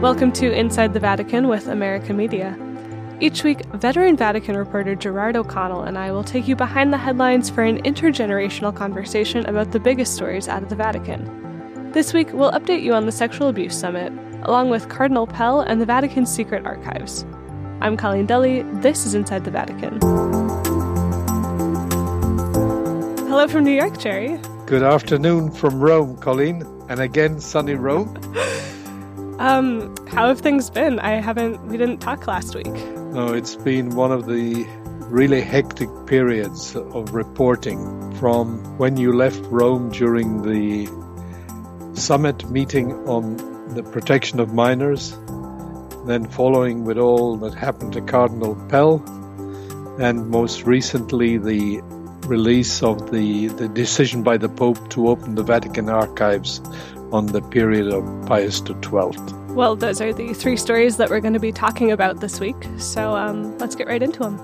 Welcome to Inside the Vatican with America Media. Each week, veteran Vatican reporter Gerard O'Connell and I will take you behind the headlines for an intergenerational conversation about the biggest stories out of the Vatican. This week, we'll update you on the Sexual Abuse Summit, along with Cardinal Pell and the Vatican's secret archives. I'm Colleen Dulle. This is Inside the Vatican. Hello from New York, Jerry. Good afternoon from Rome, Colleen, and again sunny Rome. Um, how have things been? I haven't. We didn't talk last week. No, it's been one of the really hectic periods of reporting from when you left Rome during the summit meeting on the protection of minors, then following with all that happened to Cardinal Pell, and most recently the release of the, the decision by the Pope to open the Vatican archives on the period of Pius XII. Well, those are the three stories that we're going to be talking about this week, so um, let's get right into them.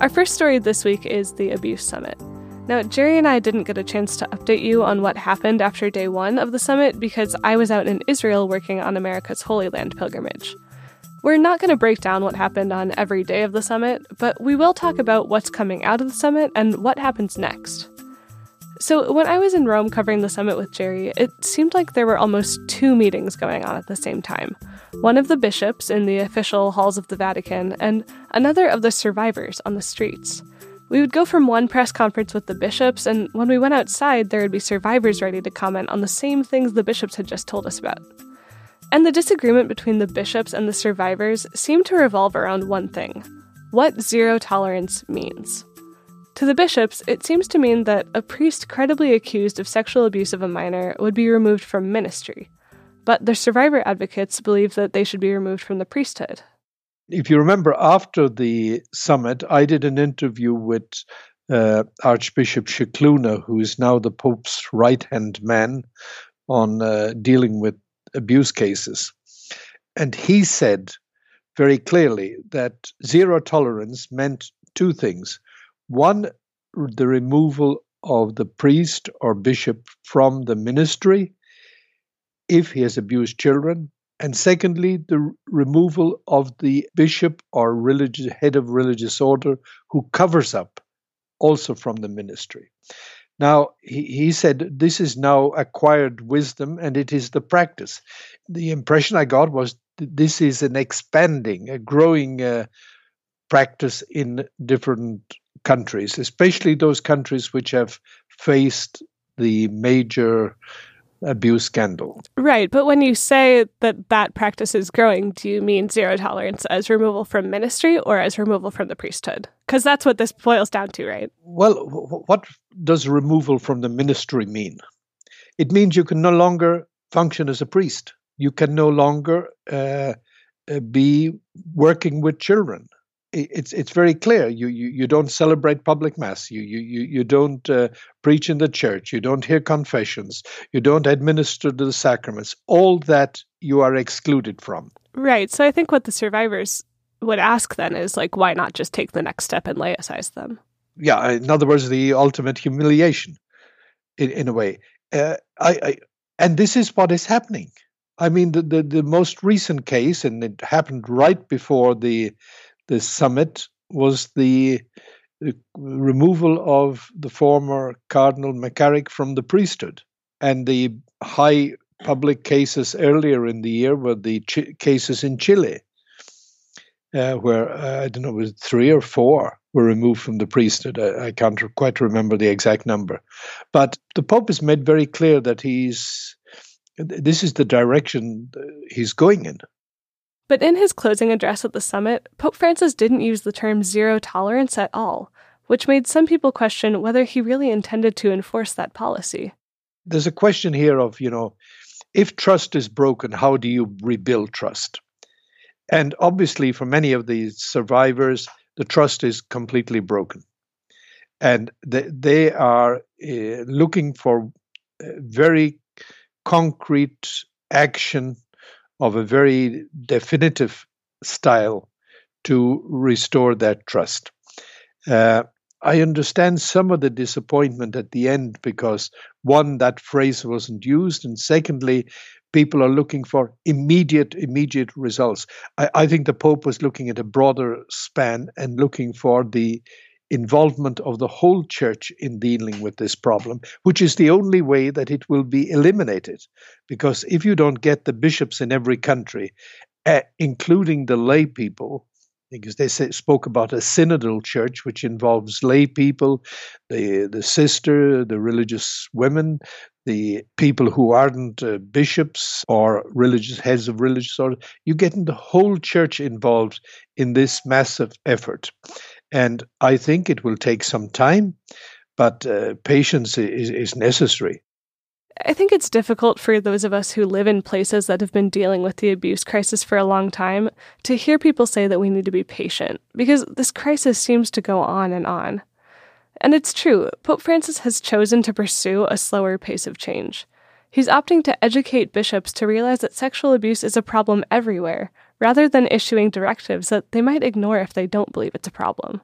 Our first story this week is the Abuse Summit. Now, Jerry and I didn't get a chance to update you on what happened after day one of the summit because I was out in Israel working on America's Holy Land pilgrimage. We're not going to break down what happened on every day of the summit, but we will talk about what's coming out of the summit and what happens next. So, when I was in Rome covering the summit with Jerry, it seemed like there were almost two meetings going on at the same time one of the bishops in the official halls of the Vatican, and another of the survivors on the streets. We would go from one press conference with the bishops, and when we went outside, there would be survivors ready to comment on the same things the bishops had just told us about. And the disagreement between the bishops and the survivors seemed to revolve around one thing what zero tolerance means. To the bishops, it seems to mean that a priest credibly accused of sexual abuse of a minor would be removed from ministry. But the survivor advocates believe that they should be removed from the priesthood. If you remember, after the summit, I did an interview with uh, Archbishop Scicluna, who is now the Pope's right hand man on uh, dealing with abuse cases. And he said very clearly that zero tolerance meant two things. One, the removal of the priest or bishop from the ministry if he has abused children. And secondly, the removal of the bishop or religious head of religious order who covers up also from the ministry. Now, he, he said this is now acquired wisdom and it is the practice. The impression I got was this is an expanding, a growing uh, practice in different countries, especially those countries which have faced the major abuse scandal. Right. But when you say that that practice is growing, do you mean zero tolerance as removal from ministry or as removal from the priesthood? Because that's what this boils down to, right? Well, what does removal from the ministry mean? It means you can no longer function as a priest. You can no longer uh, uh be working with children it's it's very clear. You, you you don't celebrate public mass. You you you, you don't uh, preach in the church. You don't hear confessions. You don't administer the sacraments. All that you are excluded from. Right. So I think what the survivors would ask then is like, why not just take the next step and laicize them? Yeah. In other words, the ultimate humiliation, in in a way. Uh, I, I and this is what is happening. I mean, the, the, the most recent case, and it happened right before the the summit was the removal of the former Cardinal McCarrick from the priesthood. And the high public cases earlier in the year were the ch- cases in Chile, uh, where uh, I don't know, was three or four were removed from the priesthood. I, I can't quite remember the exact number. But the Pope has made very clear that he's this is the direction he's going in. But in his closing address at the summit, Pope Francis didn't use the term zero tolerance at all, which made some people question whether he really intended to enforce that policy. There's a question here of, you know, if trust is broken, how do you rebuild trust? And obviously, for many of these survivors, the trust is completely broken. And they, they are uh, looking for uh, very concrete action of a very definitive style to restore that trust. Uh, I understand some of the disappointment at the end because, one, that phrase wasn't used, and secondly, People are looking for immediate, immediate results. I, I think the Pope was looking at a broader span and looking for the involvement of the whole church in dealing with this problem, which is the only way that it will be eliminated. Because if you don't get the bishops in every country, uh, including the lay people, because they say, spoke about a synodal church which involves lay people, the the sister, the religious women, the people who aren't uh, bishops or religious heads of religious order. You get the whole church involved in this massive effort, and I think it will take some time, but uh, patience is, is necessary. I think it's difficult for those of us who live in places that have been dealing with the abuse crisis for a long time to hear people say that we need to be patient, because this crisis seems to go on and on. And it's true, Pope Francis has chosen to pursue a slower pace of change. He's opting to educate bishops to realize that sexual abuse is a problem everywhere, rather than issuing directives that they might ignore if they don't believe it's a problem.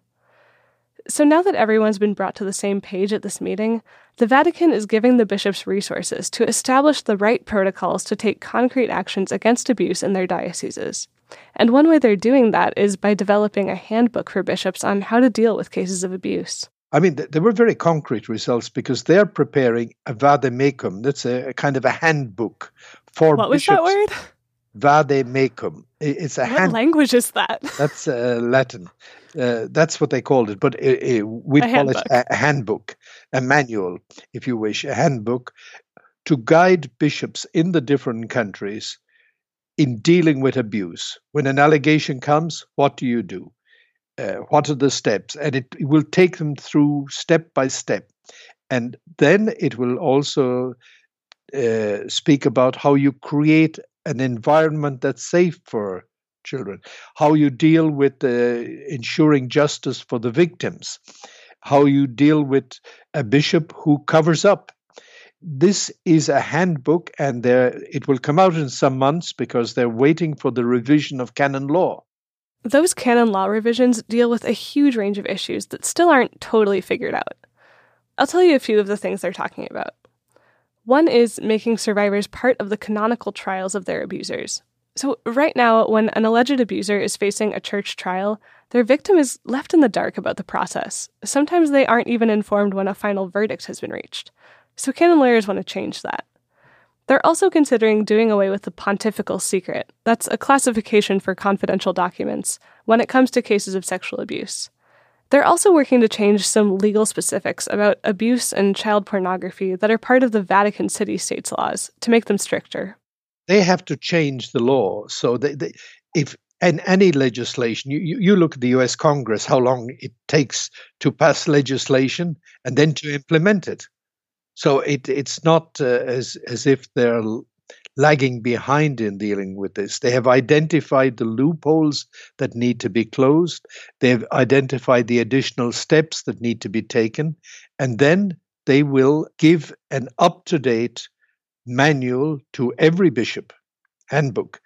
So now that everyone's been brought to the same page at this meeting, the Vatican is giving the bishops resources to establish the right protocols to take concrete actions against abuse in their dioceses. And one way they're doing that is by developing a handbook for bishops on how to deal with cases of abuse. I mean, there were very concrete results because they're preparing a vademecum. That's a, a kind of a handbook for what bishops. was that word? Vademecum. It's a what hand. language is that? That's uh, Latin. Uh, that's what they called it, but uh, uh we a call handbook. it a handbook, a manual, if you wish, a handbook to guide bishops in the different countries in dealing with abuse. When an allegation comes, what do you do? Uh, what are the steps? And it, it will take them through step by step. And then it will also uh, speak about how you create an environment that's safe for children, how you deal with uh, ensuring justice for the victims, how you deal with a bishop who covers up. This is a handbook, and there it will come out in some months because they're waiting for the revision of canon law. Those canon law revisions deal with a huge range of issues that still aren't totally figured out. I'll tell you a few of the things they're talking about. One is making survivors part of the canonical trials of their abusers. So, right now, when an alleged abuser is facing a church trial, their victim is left in the dark about the process. Sometimes they aren't even informed when a final verdict has been reached. So, canon lawyers want to change that. They're also considering doing away with the pontifical secret. That's a classification for confidential documents when it comes to cases of sexual abuse. They're also working to change some legal specifics about abuse and child pornography that are part of the Vatican City States laws to make them stricter they have to change the law. So they, they, if in any legislation, you, you look at the US Congress, how long it takes to pass legislation and then to implement it. So it, it's not uh, as, as if they're lagging behind in dealing with this. They have identified the loopholes that need to be closed, they've identified the additional steps that need to be taken, and then they will give an up to date manual to every bishop, handbook.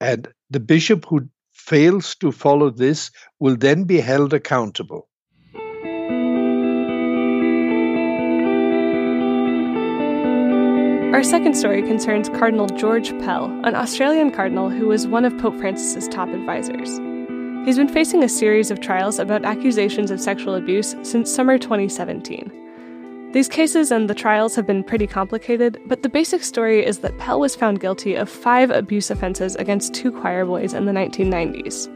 And the bishop who fails to follow this will then be held accountable. Our second story concerns Cardinal George Pell, an Australian cardinal who was one of Pope Francis's top advisors. He's been facing a series of trials about accusations of sexual abuse since summer 2017. These cases and the trials have been pretty complicated, but the basic story is that Pell was found guilty of five abuse offenses against two choir boys in the 1990s.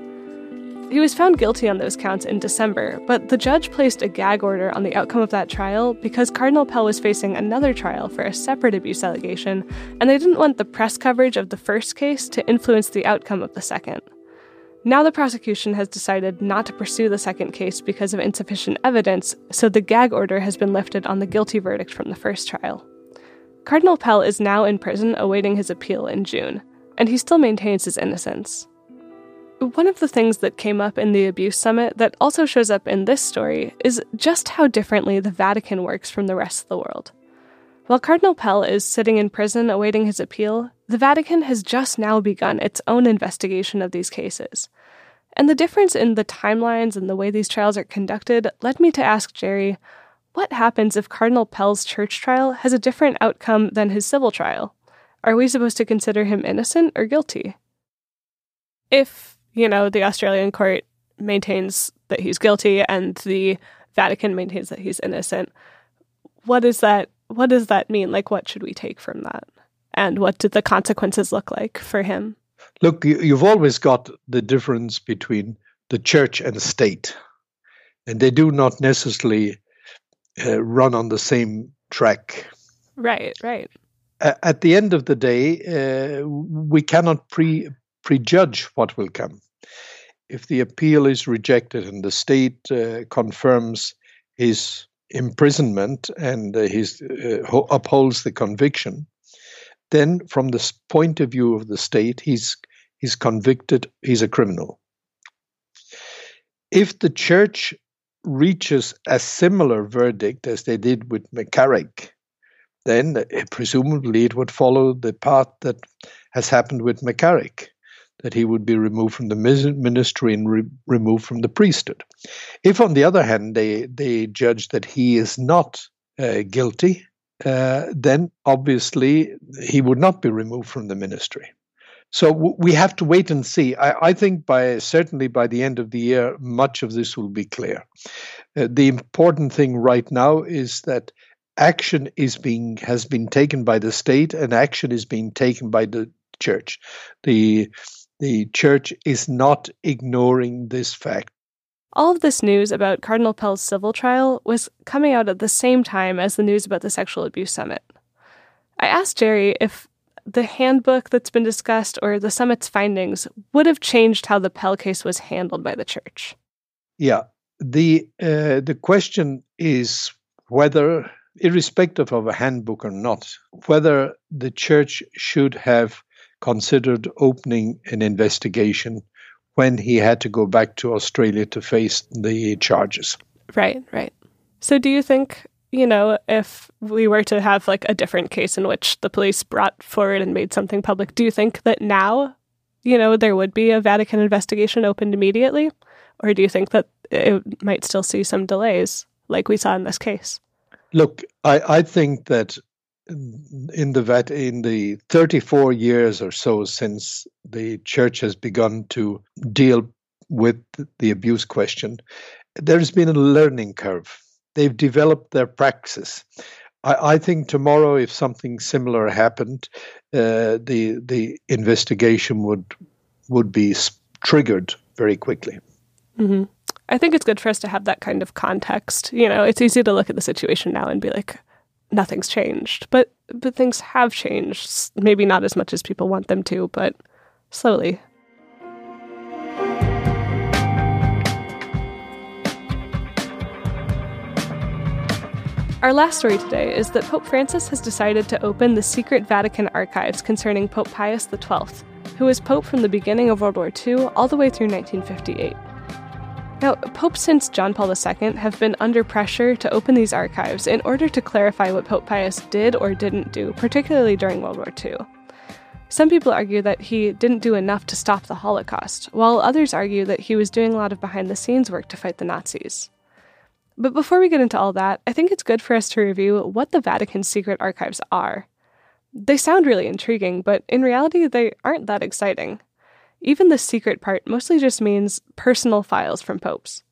He was found guilty on those counts in December, but the judge placed a gag order on the outcome of that trial because Cardinal Pell was facing another trial for a separate abuse allegation, and they didn't want the press coverage of the first case to influence the outcome of the second. Now the prosecution has decided not to pursue the second case because of insufficient evidence, so the gag order has been lifted on the guilty verdict from the first trial. Cardinal Pell is now in prison awaiting his appeal in June, and he still maintains his innocence. One of the things that came up in the Abuse Summit that also shows up in this story is just how differently the Vatican works from the rest of the world. While Cardinal Pell is sitting in prison awaiting his appeal, the Vatican has just now begun its own investigation of these cases. And the difference in the timelines and the way these trials are conducted led me to ask Jerry what happens if Cardinal Pell's church trial has a different outcome than his civil trial? Are we supposed to consider him innocent or guilty? If, you know, the Australian court maintains that he's guilty and the Vatican maintains that he's innocent, what is that what does that mean? Like what should we take from that? And what did the consequences look like for him? Look, you've always got the difference between the church and the state, and they do not necessarily uh, run on the same track. Right, right. at the end of the day, uh, we cannot pre prejudge what will come. If the appeal is rejected and the state uh, confirms his imprisonment and uh, his uh, upholds the conviction, then from the point of view of the state, he's he's convicted. He's a criminal. If the church reaches a similar verdict as they did with McCarrick, then uh, presumably it would follow the path that has happened with McCarrick, that he would be removed from the ministry and re- removed from the priesthood. If, on the other hand, they, they judge that he is not uh, guilty, uh, then obviously he would not be removed from the ministry. So w- we have to wait and see. I, I, think by certainly by the end of the year, much of this will be clear. Uh, the important thing right now is that action is being has been taken by the state and action is being taken by the church. The the church is not ignoring this fact. All of this news about Cardinal Pell's civil trial was coming out at the same time as the news about the sexual abuse summit. I asked Jerry if the handbook that's been discussed or the summit's findings would have changed how the Pell case was handled by the church. Yeah, the uh, the question is whether irrespective of a handbook or not, whether the church should have considered opening an investigation when he had to go back to Australia to face the charges. Right, right. So, do you think, you know, if we were to have like a different case in which the police brought forward and made something public, do you think that now, you know, there would be a Vatican investigation opened immediately? Or do you think that it might still see some delays like we saw in this case? Look, I, I think that in the vet in the 34 years or so since the church has begun to deal with the abuse question, there's been a learning curve. They've developed their praxis. I, I think tomorrow, if something similar happened, uh, the the investigation would would be triggered very quickly. Mm-hmm. I think it's good for us to have that kind of context. You know, it's easy to look at the situation now and be like, nothing's changed, but but things have changed. Maybe not as much as people want them to, but slowly. Our last story today is that Pope Francis has decided to open the secret Vatican archives concerning Pope Pius XII, who was Pope from the beginning of World War II all the way through 1958. Now, popes since John Paul II have been under pressure to open these archives in order to clarify what Pope Pius did or didn't do, particularly during World War II. Some people argue that he didn't do enough to stop the Holocaust, while others argue that he was doing a lot of behind the scenes work to fight the Nazis. But before we get into all that, I think it's good for us to review what the Vatican's secret archives are. They sound really intriguing, but in reality, they aren't that exciting. Even the secret part mostly just means personal files from popes.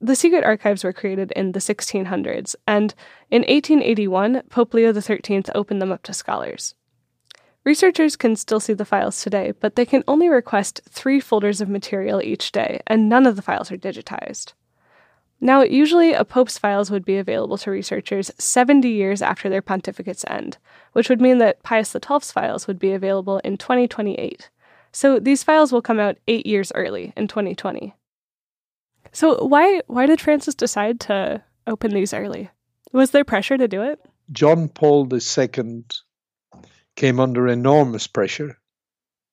The secret archives were created in the 1600s, and in 1881, Pope Leo XIII opened them up to scholars. Researchers can still see the files today, but they can only request three folders of material each day, and none of the files are digitized. Now, usually a pope's files would be available to researchers 70 years after their pontificate's end, which would mean that Pius XII's files would be available in 2028. So these files will come out eight years early in 2020. So why why did Francis decide to open these early? Was there pressure to do it? John Paul II came under enormous pressure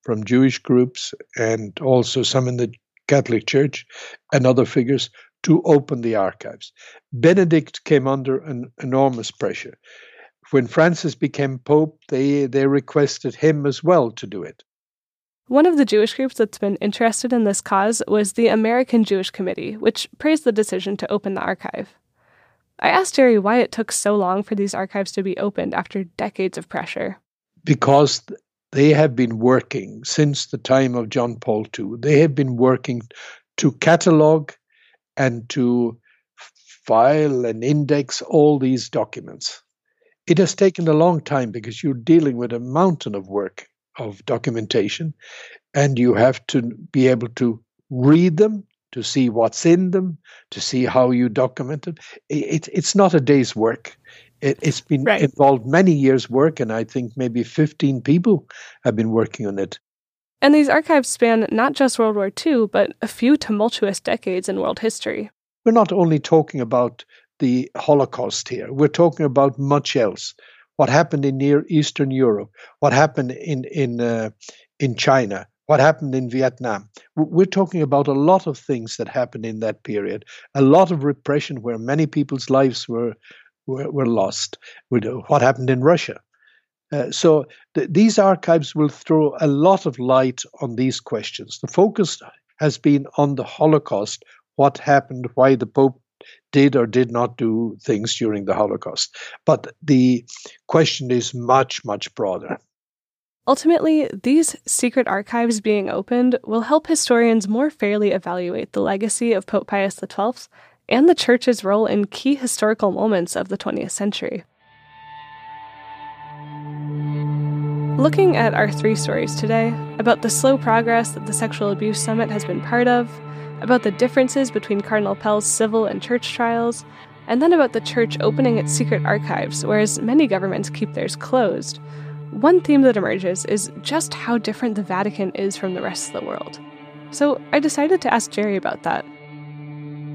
from Jewish groups and also some in the Catholic Church and other figures to open the archives. Benedict came under an enormous pressure. When Francis became Pope, they, they requested him as well to do it. One of the Jewish groups that's been interested in this cause was the American Jewish Committee, which praised the decision to open the archive. I asked Jerry why it took so long for these archives to be opened after decades of pressure. because they have been working since the time of John Paul II. They have been working to catalog and to file and index all these documents. It has taken a long time because you're dealing with a mountain of work of documentation and you have to be able to read them to see what's in them to see how you document them. It, it's not a day's work. It, has been right. involved many years work and i think maybe 15 people have been working on it. And these archives span not just world war ii but a few tumultuous decades in world history. We're not only talking about the holocaust here we're talking about much else what happened in near eastern europe what happened in in uh, in china what happened in Vietnam. We're talking about a lot of things that happened in that period, a lot of repression where many people's lives were were, were lost. What happened in Russia. Uh, so th- these archives will throw a lot of light on these questions. The focus has been on the Holocaust, what happened, why the Pope did or did not do things during the Holocaust. But the question is much, much broader. Ultimately, these secret archives being opened will help historians more fairly evaluate the legacy of Pope Pius XII and the Church's role in key historical moments of the 20th century. Looking at our three stories today about the slow progress that the Sexual Abuse Summit has been part of, about the differences between Cardinal Pell's civil and church trials, and then about the church opening its secret archives, whereas many governments keep theirs closed one theme that emerges is just how different the Vatican is from the rest of the world. So I decided to ask Jerry about that.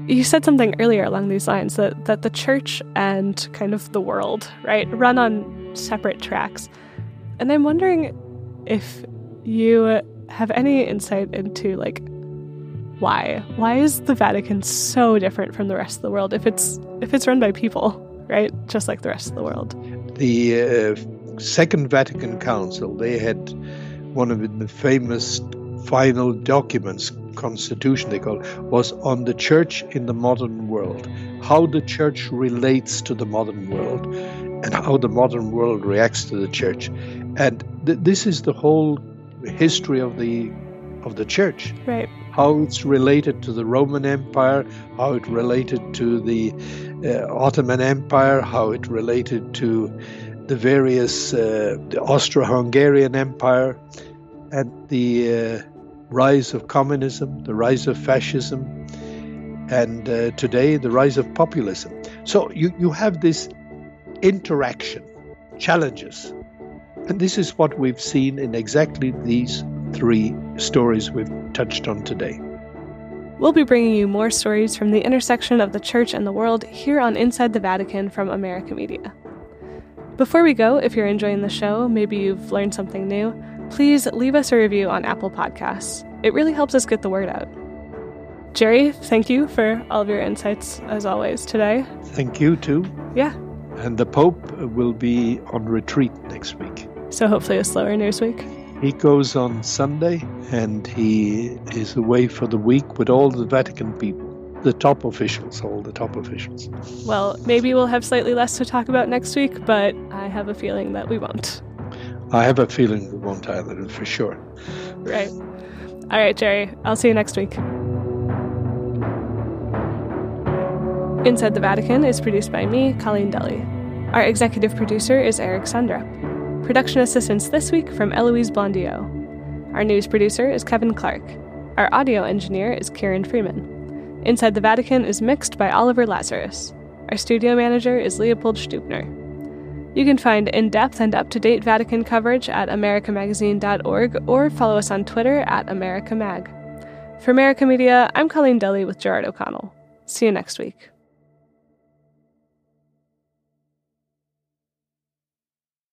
You said something earlier along these lines that, that the church and kind of the world, right, run on separate tracks. And I'm wondering if you have any insight into like why? Why is the Vatican so different from the rest of the world if it's if it's run by people, right? Just like the rest of the world. The uh, Second Vatican Council, they had one of the famous final documents, constitution they call was on the church in the modern world, how the church relates to the modern world, and how the modern world reacts to the church. And th- this is the whole history of the of the church. Right. How it's related to the Roman Empire, how it related to the uh, Ottoman Empire, how it related to the various, uh, the Austro-Hungarian Empire, and the uh, rise of communism, the rise of fascism, and uh, today the rise of populism. So you, you have this interaction, challenges. And this is what we've seen in exactly these three stories we've touched on today. We'll be bringing you more stories from the intersection of the church and the world here on Inside the Vatican from America Media. Before we go, if you're enjoying the show, maybe you've learned something new, please leave us a review on Apple Podcasts. It really helps us get the word out. Jerry, thank you for all of your insights as always today. Thank you too. Yeah. And the Pope will be on retreat next week. So hopefully a slower news week. He goes on Sunday and he is away for the week with all the Vatican people the top officials, all the top officials. Well, maybe we'll have slightly less to talk about next week, but I have a feeling that we won't. I have a feeling we won't either, for sure. Right. All right, Jerry. I'll see you next week. Inside the Vatican is produced by me, Colleen Dulle. Our executive producer is Eric Sundrup. Production assistance this week from Eloise Blondiau. Our news producer is Kevin Clark. Our audio engineer is Kieran Freeman. Inside the Vatican is mixed by Oliver Lazarus. Our studio manager is Leopold Stubner. You can find in depth and up to date Vatican coverage at americamagazine.org or follow us on Twitter at AmericaMag. For America Media, I'm Colleen Dulle with Gerard O'Connell. See you next week.